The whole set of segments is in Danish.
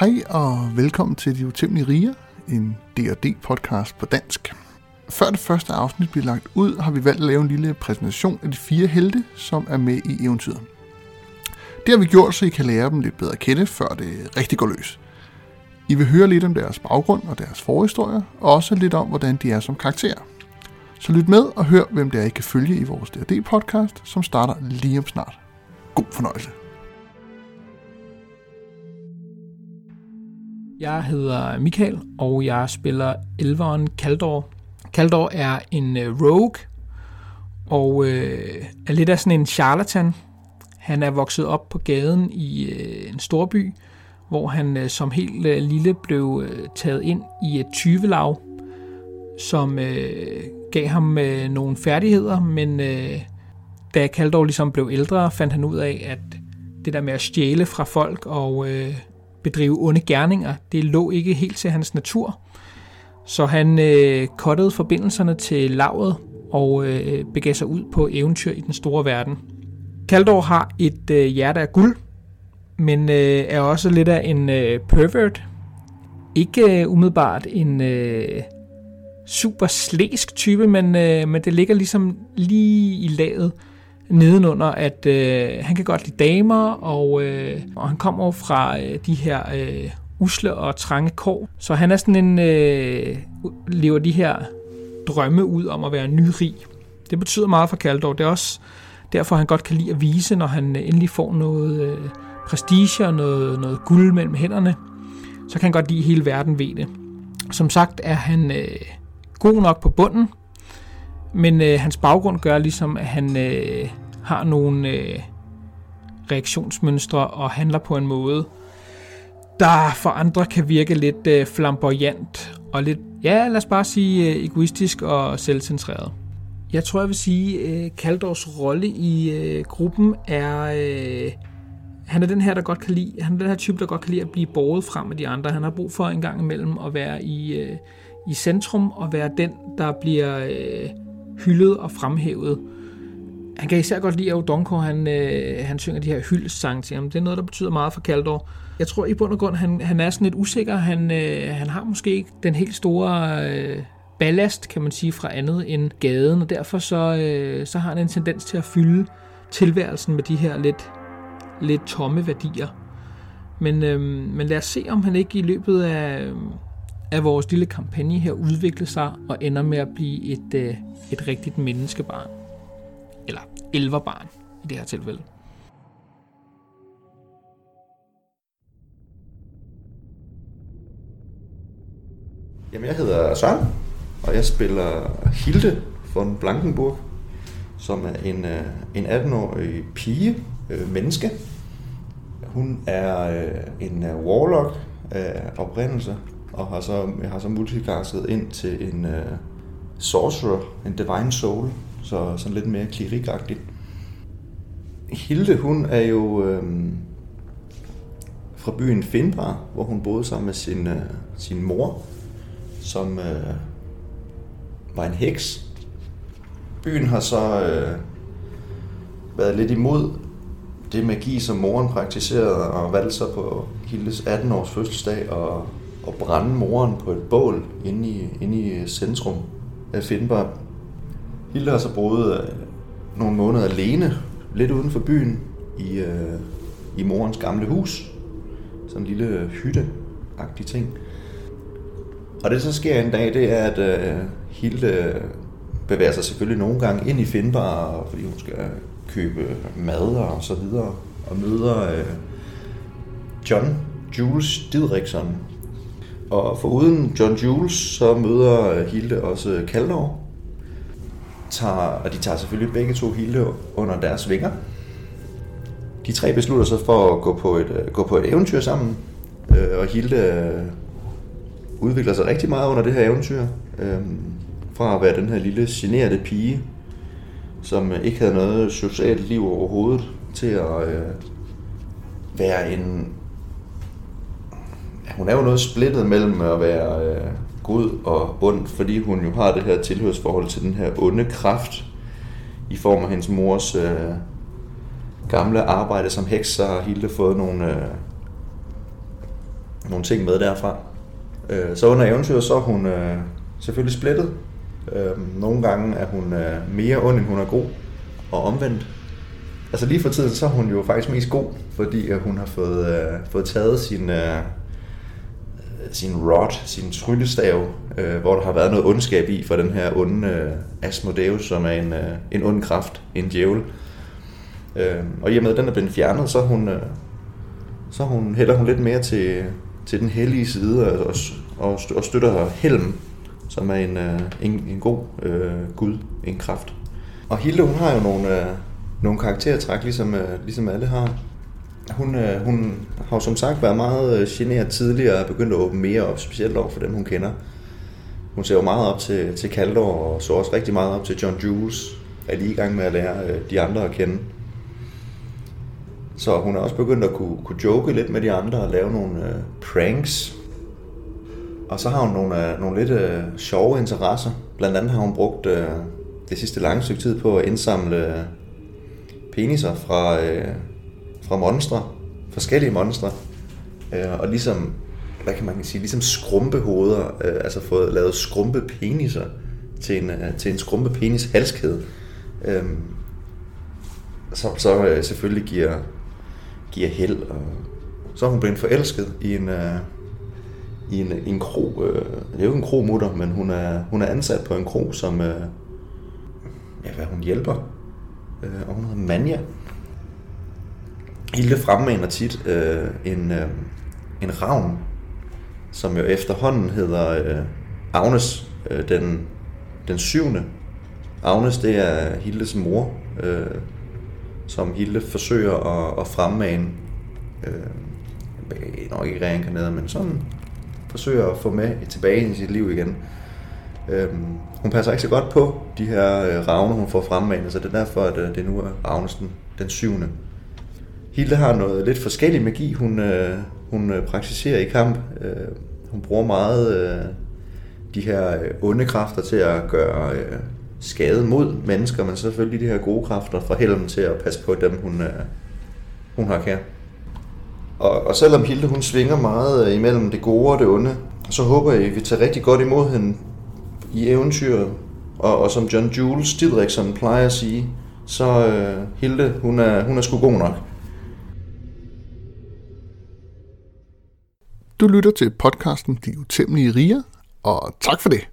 Hej og velkommen til De Utæmmelige Riger, en D&D podcast på dansk. Før det første afsnit bliver lagt ud, har vi valgt at lave en lille præsentation af de fire helte, som er med i eventyret. Det har vi gjort, så I kan lære dem lidt bedre at kende, før det rigtig går løs. I vil høre lidt om deres baggrund og deres forhistorier, og også lidt om, hvordan de er som karakterer. Så lyt med og hør, hvem det er, I kan følge i vores D&D podcast, som starter lige om snart. God fornøjelse. Jeg hedder Michael, og jeg spiller elveren Kaldor. Kaldor er en øh, rogue, og øh, er lidt af sådan en charlatan. Han er vokset op på gaden i øh, en storby, hvor han øh, som helt øh, lille blev øh, taget ind i et tyvelav, som øh, gav ham øh, nogle færdigheder, men øh, da Kaldor ligesom blev ældre, fandt han ud af, at det der med at stjæle fra folk og øh, bedrive onde gerninger, det lå ikke helt til hans natur. Så han øh, kottede forbindelserne til lavet og øh, begav sig ud på eventyr i den store verden. Kaldor har et øh, hjerte af guld, men øh, er også lidt af en øh, pervert. Ikke øh, umiddelbart en øh, super slæsk type, men, øh, men det ligger ligesom lige i laget nedenunder, at øh, han kan godt lide damer, og, øh, og han kommer fra øh, de her øh, usle og trange kår. Så han er sådan en, øh, lever de her drømme ud om at være nyrig. Det betyder meget for Kaldor. Det er også derfor, han godt kan lide at vise, når han øh, endelig får noget øh, prestige og noget, noget guld mellem hænderne. Så kan han godt lide, at hele verden ved det. Som sagt er han øh, god nok på bunden, men øh, hans baggrund gør ligesom, at han øh, har nogle øh, reaktionsmønstre og handler på en måde, der for andre kan virke lidt øh, flamboyant og lidt, ja, lad os bare sige, øh, egoistisk og selvcentreret. Jeg tror, jeg vil sige, øh, Kaldors rolle i øh, gruppen er... Øh, han er den her, der godt kan lide, han er den her type, der godt kan lide at blive båret frem af de andre. Han har brug for en gang imellem at være i, øh, i centrum og være den, der bliver øh, hyldet og fremhævet. Han kan især godt lide, at Odonko, han, øh, han synger de her hyldsange til ham. Det er noget, der betyder meget for Kaldor. Jeg tror i bund og grund, han, han er sådan lidt usikker. Han, øh, han har måske ikke den helt store øh, ballast, kan man sige, fra andet end gaden, og derfor så, øh, så har han en tendens til at fylde tilværelsen med de her lidt, lidt tomme værdier. Men, øh, men lad os se, om han ikke i løbet af, at vores lille kampagne her udvikler sig og ender med at blive et, øh, et rigtigt menneskebarn. Eller elverbarn i det her tilfælde. Jamen, jeg hedder Søren, og jeg spiller Hilde von Blankenburg, som er en, øh, en 18-årig pige, øh, menneske. Hun er øh, en øh, warlock af oprindelse, og har så, jeg har så multicastet ind til en uh, sorcerer, en divine soul, så sådan lidt mere klerikagtig. Hilde, hun er jo øh, fra byen Finbar, hvor hun boede sammen med sin, øh, sin mor, som øh, var en heks. Byen har så øh, været lidt imod det magi, som moren praktiserede, og valgte så på Hildes 18-års fødselsdag og, og brænde moren på et bål inde i, inde i øh, centrum af Finbar. Hilde har så boet øh, nogle måneder alene, lidt uden for byen, i, øh, i morens gamle hus. Sådan en lille øh, hytte-agtig ting. Og det så sker en dag, det er, at øh, Hilde bevæger sig selvfølgelig nogle gange ind i Finnbar, fordi hun skal købe mad og så videre, og møder øh, John Jules Didrikson. Og foruden John Jules, så møder øh, Hilde også øh, Kaldor, tager, og de tager selvfølgelig begge to Hilde under deres vinger. De tre beslutter sig for at gå på et, øh, gå på et eventyr sammen, og Hilde udvikler sig rigtig meget under det her eventyr. Fra at være den her lille generede pige, som ikke havde noget socialt liv overhovedet, til at være en... Hun er jo noget splittet mellem at være øh, god og ond, fordi hun jo har det her tilhørsforhold til den her onde kraft i form af hendes mors øh, gamle arbejde som heks, så har Hilde fået nogle, øh, nogle ting med derfra. Øh, så under eventyret, så er hun øh, selvfølgelig splittet. Øh, nogle gange er hun øh, mere ond, end hun er god, og omvendt. Altså lige for tiden, så er hun jo faktisk mest god, fordi øh, hun har fået, øh, fået taget sin, øh, sin rod, sin tryllestav, øh, hvor der har været noget ondskab i for den her onde øh, Asmodeus, som er en, øh, en ond kraft, en djævel. Øh, og i og med, at den er blevet fjernet, så, hun, øh, så hun, hælder hun lidt mere til, til den hellige side og, og, og støtter Helm, som er en, øh, en, en god øh, gud, en kraft. Og Hilde, hun har jo nogle, øh, nogle karaktertræk, ligesom, øh, ligesom alle har. Hun, øh, hun har jo som sagt været meget øh, generet tidligere og begyndt at åbne mere op, specielt over for dem, hun kender. Hun ser jo meget op til, til Kaldor og så også rigtig meget op til John Jules. Er lige i gang med at lære øh, de andre at kende. Så hun er også begyndt at kunne, kunne joke lidt med de andre og lave nogle øh, pranks. Og så har hun nogle, øh, nogle lidt øh, sjove interesser. Blandt andet har hun brugt øh, det sidste lange stykke tid på at indsamle øh, peniser fra, øh, fra monstre. Forskellige monstre. Øh, og ligesom, hvad kan man sige, ligesom skrumpehoveder. Øh, altså fået lavet skrumpe peniser til en, øh, til en skrumpe penis halskæde. Øh, som så øh, selvfølgelig giver giver held. Og så er hun blevet forelsket i en, øh, i en, en kro. øh, det er jo ikke en kromutter, men hun er, hun er ansat på en kro, som øh, ja, hvad hun hjælper. øh, og hun hedder Manja. Hilde fremmaner tit øh, en, øh, en ravn, som jo efterhånden hedder øh, Agnes øh, den, den syvende. Agnes, det er Hildes mor, øh, som Hilde forsøger at, at fremmane. Øh, nok ikke reinkarneret, men sådan forsøger at få med tilbage i sit liv igen. Øh, hun passer ikke så godt på de her øh, ravne, hun får fremmanet, så det er derfor, at øh, det nu er Agnes den, den syvende. Hilde har noget lidt forskellig magi, hun, øh, hun øh, praktiserer i kamp. Øh, hun bruger meget øh, de her øh, onde kræfter til at gøre øh, skade mod mennesker, men selvfølgelig de her gode kræfter fra helmen til at passe på dem, hun, øh, hun har kær. Og, og selvom Hilde hun svinger meget øh, imellem det gode og det onde, så håber jeg, at vi tager rigtig godt imod hende i eventyret. Og, og som John Jules Didrikson plejer at sige, så øh, Hilde, hun er, hun er sgu god nok. Du lytter til podcasten De Utæmmelige Riger, og tak for det.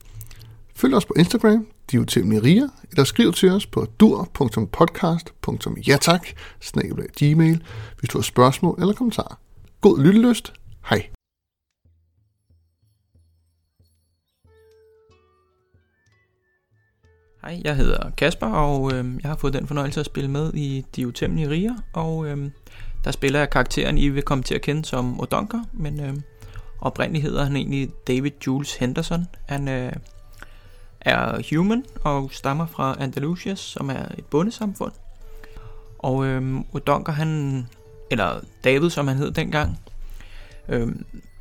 Følg os på Instagram, de utæmmelige riger, eller skriv til os på dur.podcast.jatak, gmail, hvis du har spørgsmål eller kommentarer. God lyttelyst. Hej. Hej, jeg hedder Kasper, og øh, jeg har fået den fornøjelse at spille med i De Utæmmelige Riger, og øh, der spiller jeg karakteren, I vil komme til at kende som Odonker, men øh, oprindeligt hedder han egentlig David Jules Henderson. Han øh, er human og stammer fra Andalusias, som er et bondesamfund. Og øh, Odonker, han, eller David, som han hed dengang, øh,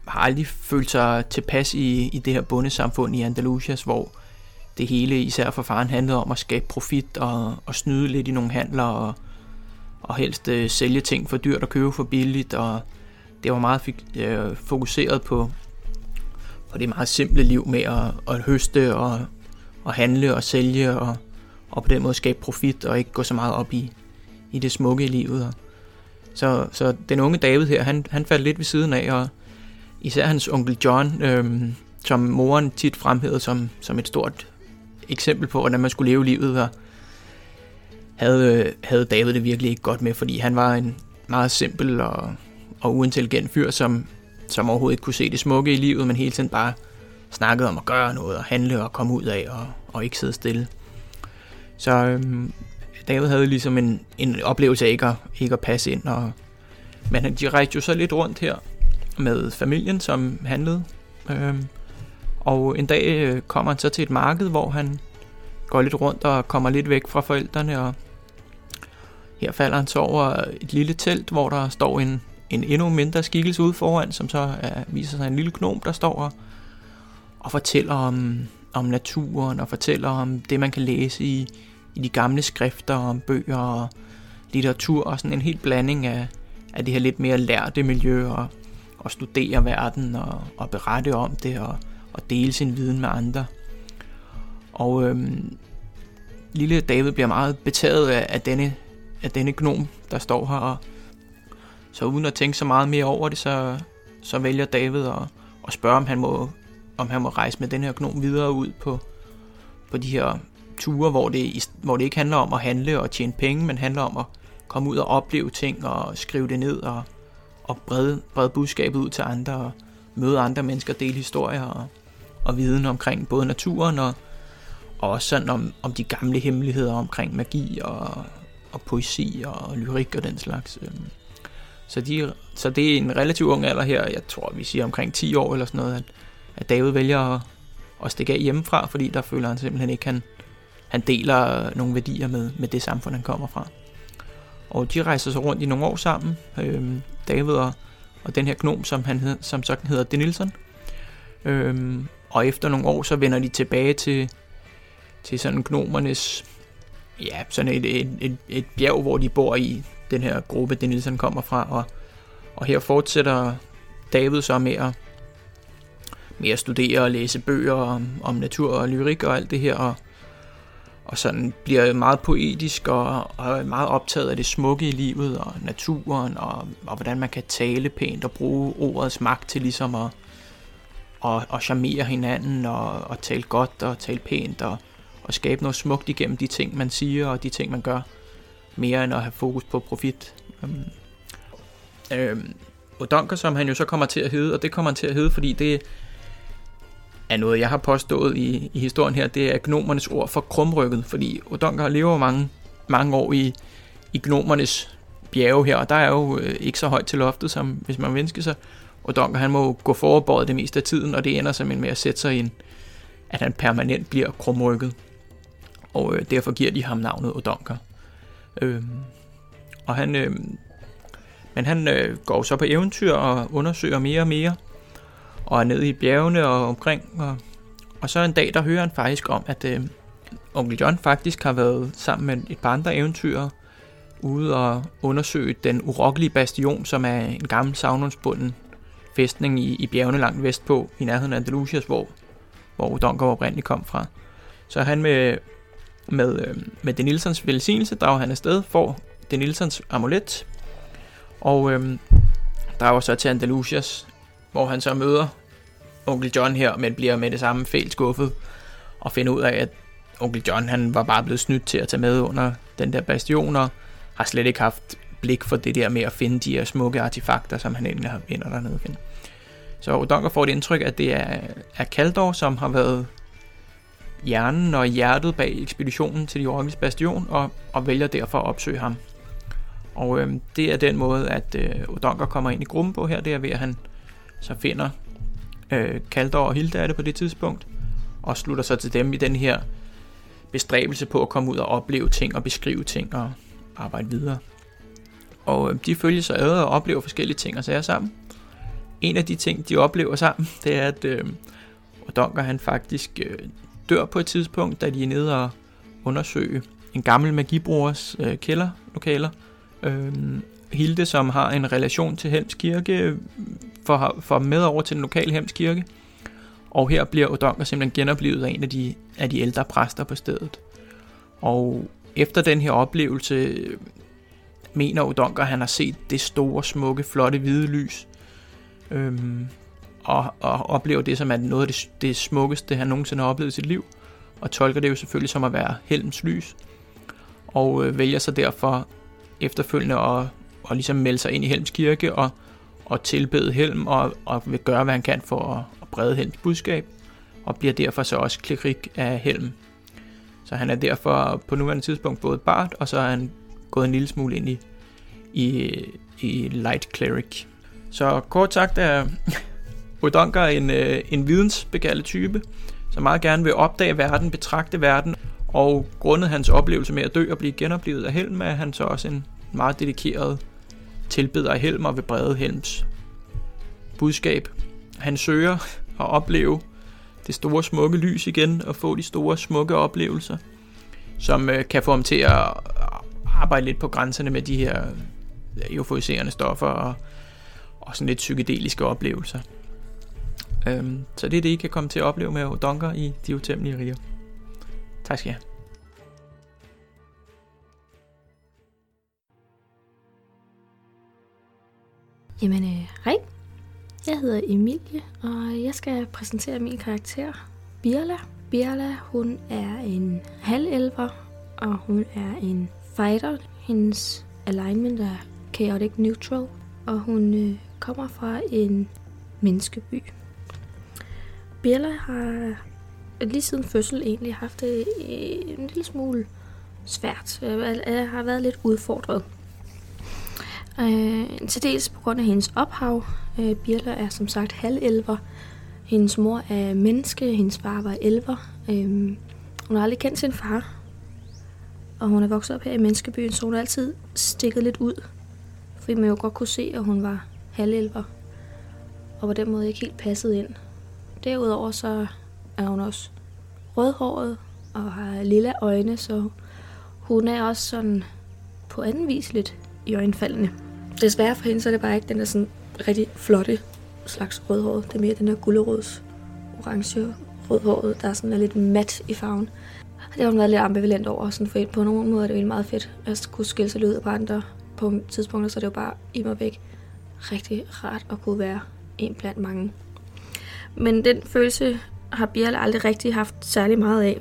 har aldrig følt sig tilpas i, i det her bondesamfund i Andalusias, hvor det hele, især for faren, handlede om at skabe profit og, og snyde lidt i nogle handler og, og helst øh, sælge ting for dyrt og købe for billigt. Og det var meget fik, øh, fokuseret på, på det meget simple liv med at, at høste og, at handle og sælge og, og på den måde skabe profit og ikke gå så meget op i, i det smukke i livet. Og så, så den unge David her, han, han faldt lidt ved siden af, og især hans onkel John, øh, som moren tit fremhævede som, som et stort eksempel på, hvordan man skulle leve livet, og havde, øh, havde David det virkelig ikke godt med, fordi han var en meget simpel og, og uintelligent fyr, som, som overhovedet ikke kunne se det smukke i livet, men hele tiden bare snakkede om at gøre noget og handle og komme ud af og, og ikke sidde stille. Så øhm, David havde ligesom en, en oplevelse af ikke at, ikke at passe ind. Og, men de rejste jo så lidt rundt her med familien, som handlede. Øhm, og en dag øh, kommer han så til et marked, hvor han går lidt rundt og kommer lidt væk fra forældrene. Og her falder han så over et lille telt, hvor der står en, en endnu mindre skikkelse ude foran, som så er, viser sig en lille gnom, der står og og fortæller om, om naturen, og fortæller om det, man kan læse i, i de gamle skrifter, om bøger og litteratur, og sådan en helt blanding af, af det her lidt mere lærte miljø, og, og studere verden og, og berette om det og, og dele sin viden med andre. Og øhm, lille David bliver meget betaget af, af, denne, af denne gnom, der står her. Og, så uden at tænke så meget mere over det, så, så vælger David at, at spørge, om han, må, om han må rejse med den her gnom videre ud på, på de her ture, hvor det, hvor det ikke handler om at handle og tjene penge, men handler om at komme ud og opleve ting og skrive det ned og, og brede, brede budskabet ud til andre og møde andre mennesker, dele historier og, og viden omkring både naturen og, og også sådan om, om de gamle hemmeligheder omkring magi og, og poesi og lyrik og den slags. Øh. Så, de, så det er en relativt ung alder her, jeg tror vi siger omkring 10 år eller sådan noget, at, at David vælger at, at stikke af hjemmefra, fordi der føler han simpelthen ikke, han, han deler nogle værdier med, med det samfund, han kommer fra. Og de rejser så rundt i nogle år sammen, øhm, David og, og den her gnom, som, han, som sådan hedder Denilson. Øhm, og efter nogle år, så vender de tilbage til, til sådan gnomernes, ja, sådan et, et, et, et bjerg, hvor de bor i, den her gruppe, Denilson ligesom kommer fra, og, og her fortsætter David så med at, med at studere og læse bøger om, om natur og lyrik og alt det her, og, og sådan bliver meget poetisk og, og meget optaget af det smukke i livet og naturen og, og hvordan man kan tale pænt og bruge ordets magt til ligesom at og, og charmere hinanden og, og tale godt og tale pænt og, og skabe noget smukt igennem de ting, man siger og de ting, man gør, mere end at have fokus på profit. Øhm, øhm, Odonker, som han jo så kommer til at hedde, og det kommer han til at hedde, fordi det er noget, jeg har påstået i, i historien her, det er gnomernes ord for krumrykket, fordi Odonker lever mange, mange år i, i gnomernes bjerge her, og der er jo øh, ikke så højt til loftet, som hvis man ønsker sig. Odonker, han må gå forberedt det meste af tiden, og det ender simpelthen med at sætte sig ind, at han permanent bliver krumrykket. Og øh, derfor giver de ham navnet Odonker. Øh, og han, øh, men han øh, går så på eventyr og undersøger mere og mere, og er nede i bjergene og omkring. Og, og så en dag, der hører han faktisk om, at øh, onkel John faktisk har været sammen med et par andre eventyrere, ude og undersøge den urokkelige bastion, som er en gammel savnundsbunden fæstning i, i bjergene langt vestpå, i nærheden af Andalusias, hvor, hvor Donker oprindeligt kom fra. Så han med, med, øh, med Denilsons velsignelse drager han afsted, får Denilsons amulet, og øh, drager så til Andalusias, hvor han så møder onkel John her, men bliver med det samme fælt skuffet, og finder ud af, at onkel John han var bare blevet snydt til at tage med under den der bastion, og har slet ikke haft blik for det der med at finde de her smukke artefakter, som han egentlig har vinder dernede at. Så Odonker får det indtryk, at det er, er Kaldor, som har været hjernen og hjertet bag ekspeditionen til de Orkels Bastion, og, og vælger derfor at opsøge ham. Og øh, det er den måde, at øh, Odonker kommer ind i gruppen på her, det er ved, at han så finder øh, Kaldor og Hilda er det på det tidspunkt, og slutter sig til dem i den her bestræbelse på at komme ud og opleve ting og beskrive ting og arbejde videre. Og øh, de følger sig ad og oplever forskellige ting og sager sammen. En af de ting, de oplever sammen, det er, at øh, Odonker han faktisk øh, dør på et tidspunkt, da de er nede og undersøge en gammel magibrugers øh, kælderlokaler. Øh, Hilde, som har en relation til Helms Kirke, får, får med over til den lokale Helms Kirke. Og her bliver Odonker simpelthen genoplevet af en af de, af de ældre præster på stedet. Og efter den her oplevelse mener Odonker, at han har set det store, smukke, flotte hvide lys. Øhm, og, og oplever det som er noget af det, det smukkeste, han nogensinde har oplevet i sit liv. Og tolker det jo selvfølgelig som at være Helms lys. Og øh, vælger så derfor efterfølgende at, at ligesom melde sig ind i Helms kirke og, og tilbede Helm og, og vil gøre, hvad han kan for at, at brede Helms budskab. Og bliver derfor så også klerik af Helm. Så han er derfor på nuværende tidspunkt både Bart, og så er han gået en lille smule ind i, i, i Light Cleric. Så kort sagt er Odonker en, øh, en vidensbegærlig type, som meget gerne vil opdage verden, betragte verden, og grundet hans oplevelse med at dø og blive genoplevet af Helm, er han så også en meget dedikeret tilbeder af Helm og vil brede Helms budskab. Han søger at opleve det store smukke lys igen og få de store smukke oplevelser, som øh, kan få ham til at arbejde lidt på grænserne med de her euforiserende stoffer og og sådan lidt psykedeliske oplevelser. Øhm, så det er det, I kan komme til at opleve med Odonker i De utæmmelige Riger. Tak skal I have. Jamen, øh, hej. Jeg hedder Emilie, og jeg skal præsentere min karakter, Birla. Birla, hun er en halvelver, og hun er en fighter. Hendes alignment er chaotic neutral, og hun øh, kommer fra en menneskeby. Birla har lige siden fødsel egentlig haft det en lille smule svært. Øh, Jeg har været lidt udfordret. Øh, til dels på grund af hendes ophav. Øh, Birla er som sagt halvelver. Hendes mor er menneske, hendes far var elver. Øh, hun har aldrig kendt sin far. Og hun er vokset op her i menneskebyen, så hun har altid stikket lidt ud. Fordi man jo godt kunne se, at hun var halvelver. Og på den måde ikke helt passet ind. Derudover så er hun også rødhåret og har lilla øjne, så hun er også sådan på anden vis lidt i øjenfaldene. Desværre for hende, så er det bare ikke den der sådan rigtig flotte slags rødhåret. Det er mere den der gulderåds orange rødhåret, der er sådan er lidt mat i farven. Det har hun været lidt ambivalent over. Sådan for på nogen måde er det jo meget fedt at kunne skille sig ud, på andre på tidspunkter, så er det jo bare i mig væk rigtig rart at kunne være en blandt mange. Men den følelse har Birla aldrig rigtig haft særlig meget af.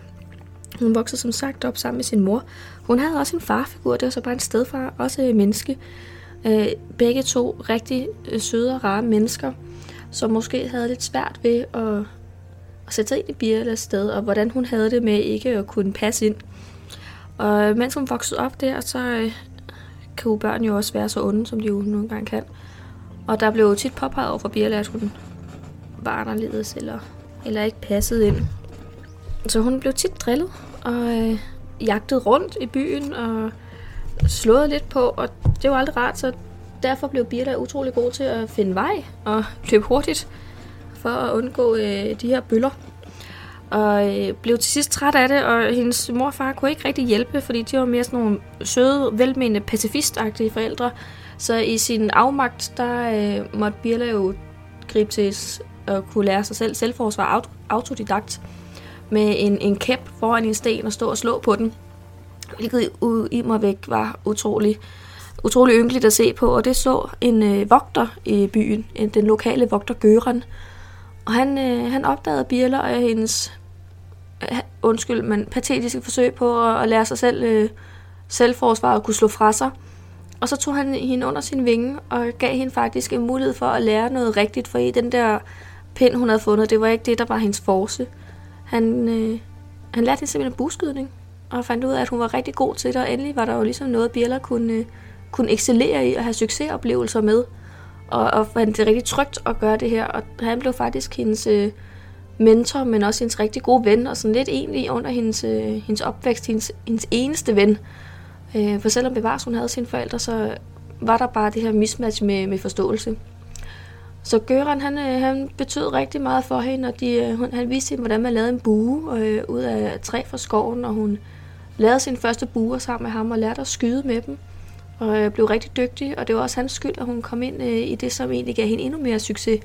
Hun voksede som sagt op sammen med sin mor. Hun havde også en farfigur, det var så bare en stedfar, også et menneske. Øh, begge to rigtig øh, søde og rare mennesker, som måske havde lidt svært ved at, at sætte sig ind i Birlas sted, og hvordan hun havde det med ikke at kunne passe ind. Og mens hun voksede op der, så øh, kan børn jo også være så onde, som de jo nogle gange kan. Og der blev jo tit påpeget over for Birla, at hun var anderledes, eller, eller ikke passede ind. Så hun blev tit drillet, og øh, jagtet rundt i byen, og slået lidt på, og det var aldrig rart, så derfor blev Birla utrolig god til at finde vej og løbe hurtigt for at undgå øh, de her bøller. Og øh, blev til sidst træt af det, og hendes mor og far kunne ikke rigtig hjælpe, fordi de var mere sådan nogle søde, velmenende, pacifistagtige forældre. Så i sin afmagt, der øh, måtte Birla jo gribe til at kunne lære sig selv selvforsvar autodidakt med en, en kæp foran en sten og stå og slå på den. Hvilket i mig væk var utrolig, utrolig ynkeligt at se på, og det så en øh, vogter i byen, en, den lokale vogter Gøren. Og han, øh, han opdagede Birla og hendes øh, undskyld, men patetiske forsøg på at, at lære sig selv øh, selvforsvar og kunne slå fra sig. Og så tog han hende under sin vinge og gav hende faktisk en mulighed for at lære noget rigtigt, for i den der pind, hun havde fundet, det var ikke det, der var hendes force. Han, øh, han lærte hende simpelthen buskydning, og fandt ud af, at hun var rigtig god til det, og endelig var der jo ligesom noget, Birla kunne, øh, kunne excellere i og have succesoplevelser med, og, og fandt det rigtig trygt at gøre det her, og han blev faktisk hendes øh, mentor, men også hendes rigtig gode ven, og sådan lidt egentlig under hendes, øh, hendes opvækst, hendes, hendes eneste ven. Øh, for selvom bevares hun havde sine forældre, så var der bare det her mismatch med, med forståelse. Så Gøran, han, øh, han betød rigtig meget for hende, og de, øh, hun, han viste hende, hvordan man lavede en bue øh, ud af træ fra skoven, og hun lavede sin første buer sammen med ham og lærte at skyde med dem, og øh, blev rigtig dygtig, og det var også hans skyld, at hun kom ind øh, i det, som egentlig gav hende endnu mere succes,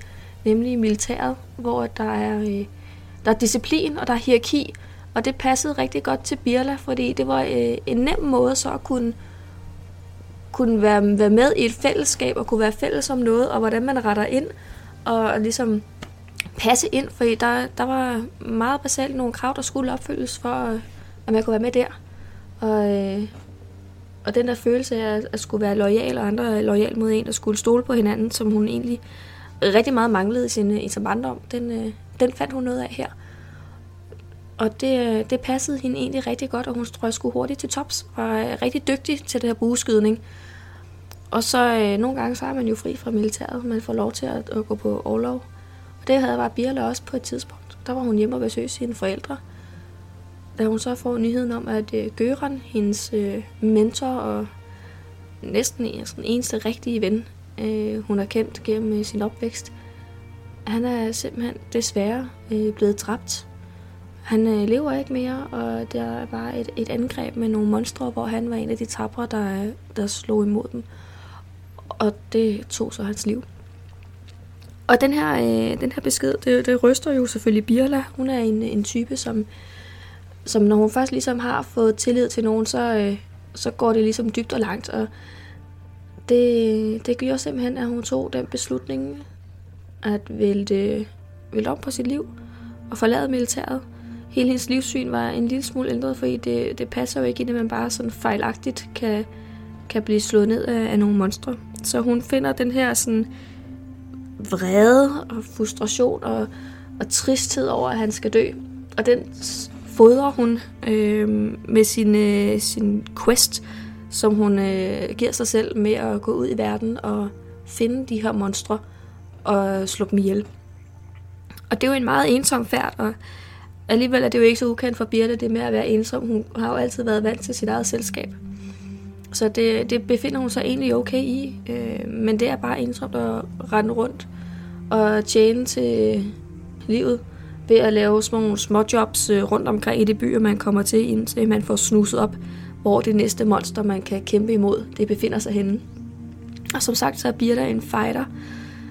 nemlig militæret, hvor der er, øh, der er disciplin og der er hierarki, og det passede rigtig godt til Birla, fordi det var øh, en nem måde så at kunne kunne være, være med i et fællesskab og kunne være fælles om noget, og hvordan man retter ind og ligesom passe ind, for der, der var meget basalt nogle krav, der skulle opfyldes for, øh, at man kunne være med der. Og, øh, og den der følelse af at skulle være lojal, og andre lojal mod en, der skulle stole på hinanden, som hun egentlig rigtig meget manglede i sin, i sin barndom, den, øh, den fandt hun noget af her. Og det, øh, det passede hende egentlig rigtig godt, og hun tror jeg skulle hurtigt til tops, og er rigtig dygtig til det her bueskydning. Og så øh, nogle gange så er man jo fri fra militæret, man får lov til at, at gå på overlov. Og det havde var Birla også på et tidspunkt. Der var hun hjemme og besøge sine forældre. Da hun så får nyheden om, at øh, Gøran, hendes øh, mentor og næsten sådan eneste rigtige ven, øh, hun har kendt gennem øh, sin opvækst, han er simpelthen desværre øh, blevet dræbt han øh, lever ikke mere, og der var et, et angreb med nogle monstre, hvor han var en af de tabre, der, øh, der slog imod dem. Og det tog så hans liv. Og den her, øh, den her besked, det, det ryster jo selvfølgelig Birla. Hun er en, en type, som, som når hun først ligesom har fået tillid til nogen, så, øh, så går det ligesom dybt og langt. Og det, det gjorde simpelthen, at hun tog den beslutning at vælte, vælte om på sit liv og forlade militæret. Hele hendes livssyn var en lille smule ændret, fordi det, det passer jo ikke ind, at man bare sådan fejlagtigt kan, kan blive slået ned af, af nogle monstre. Så hun finder den her sådan vrede og frustration og, og tristhed over, at han skal dø. Og den fodrer hun øh, med sin, øh, sin quest, som hun øh, giver sig selv med at gå ud i verden og finde de her monstre og slå dem ihjel. Og det er jo en meget ensom færd, og alligevel er det jo ikke så ukendt for Birte, det med at være ensom. Hun har jo altid været vant til sit eget selskab. Så det, det befinder hun sig egentlig okay i, øh, men det er bare ensomt at rende rundt og tjene til livet ved at lave små nogle småjobs øh, rundt omkring i det byer, man kommer til, indtil man får snuset op, hvor det næste monster, man kan kæmpe imod, det befinder sig henne. Og som sagt, så er Birte en fighter.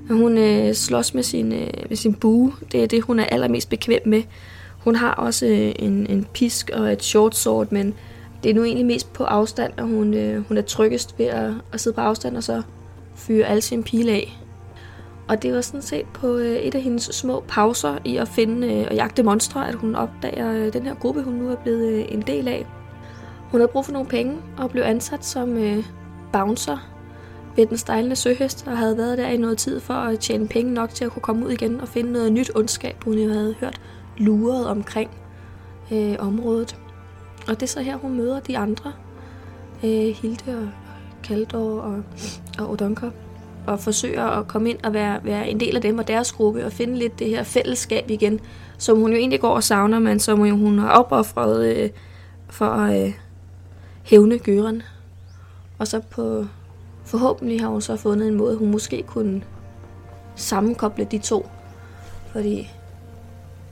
Hun øh, slås med sin, øh, med sin bue. Det er det, hun er allermest bekvem med. Hun har også øh, en, en pisk og et short sword, men det er nu egentlig mest på afstand, og hun, øh, hun er tryggest ved at, at sidde på afstand og så fyre alle sine pile af. Og det var sådan set på øh, et af hendes små pauser i at finde øh, og jagte monstre, at hun opdager øh, den her gruppe, hun nu er blevet øh, en del af. Hun havde brug for nogle penge og blev ansat som øh, bouncer ved den stejlende søhest og havde været der i noget tid for at tjene penge nok til at kunne komme ud igen og finde noget nyt ondskab, hun jo havde hørt luret omkring øh, området. Og det er så her, hun møder de andre. Øh, Hilde og Kaldor og, og Odonker. Og forsøger at komme ind og være, være en del af dem og deres gruppe og finde lidt det her fællesskab igen, som hun jo egentlig går og savner, men som jo hun har opoffret øh, for at øh, hævne Gøren. Og så på forhåbentlig har hun så fundet en måde, hun måske kunne sammenkoble de to. Fordi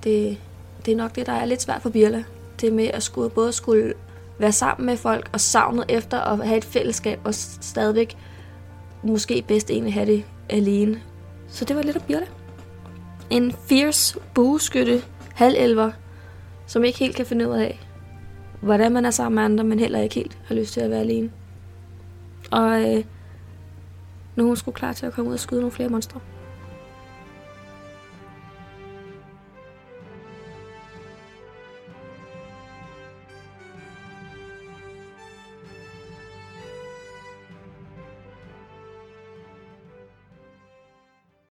det, det er nok det, der er lidt svært for Birla det med at skulle, både skulle være sammen med folk og savnet efter at have et fællesskab og stadigvæk måske bedst egentlig have det alene. Så det var lidt om Birla. En fierce bueskytte, halvelver, som ikke helt kan finde ud af, hvordan man er sammen med andre, men heller ikke helt har lyst til at være alene. Og øh, nu er hun skulle klar til at komme ud og skyde nogle flere monstre.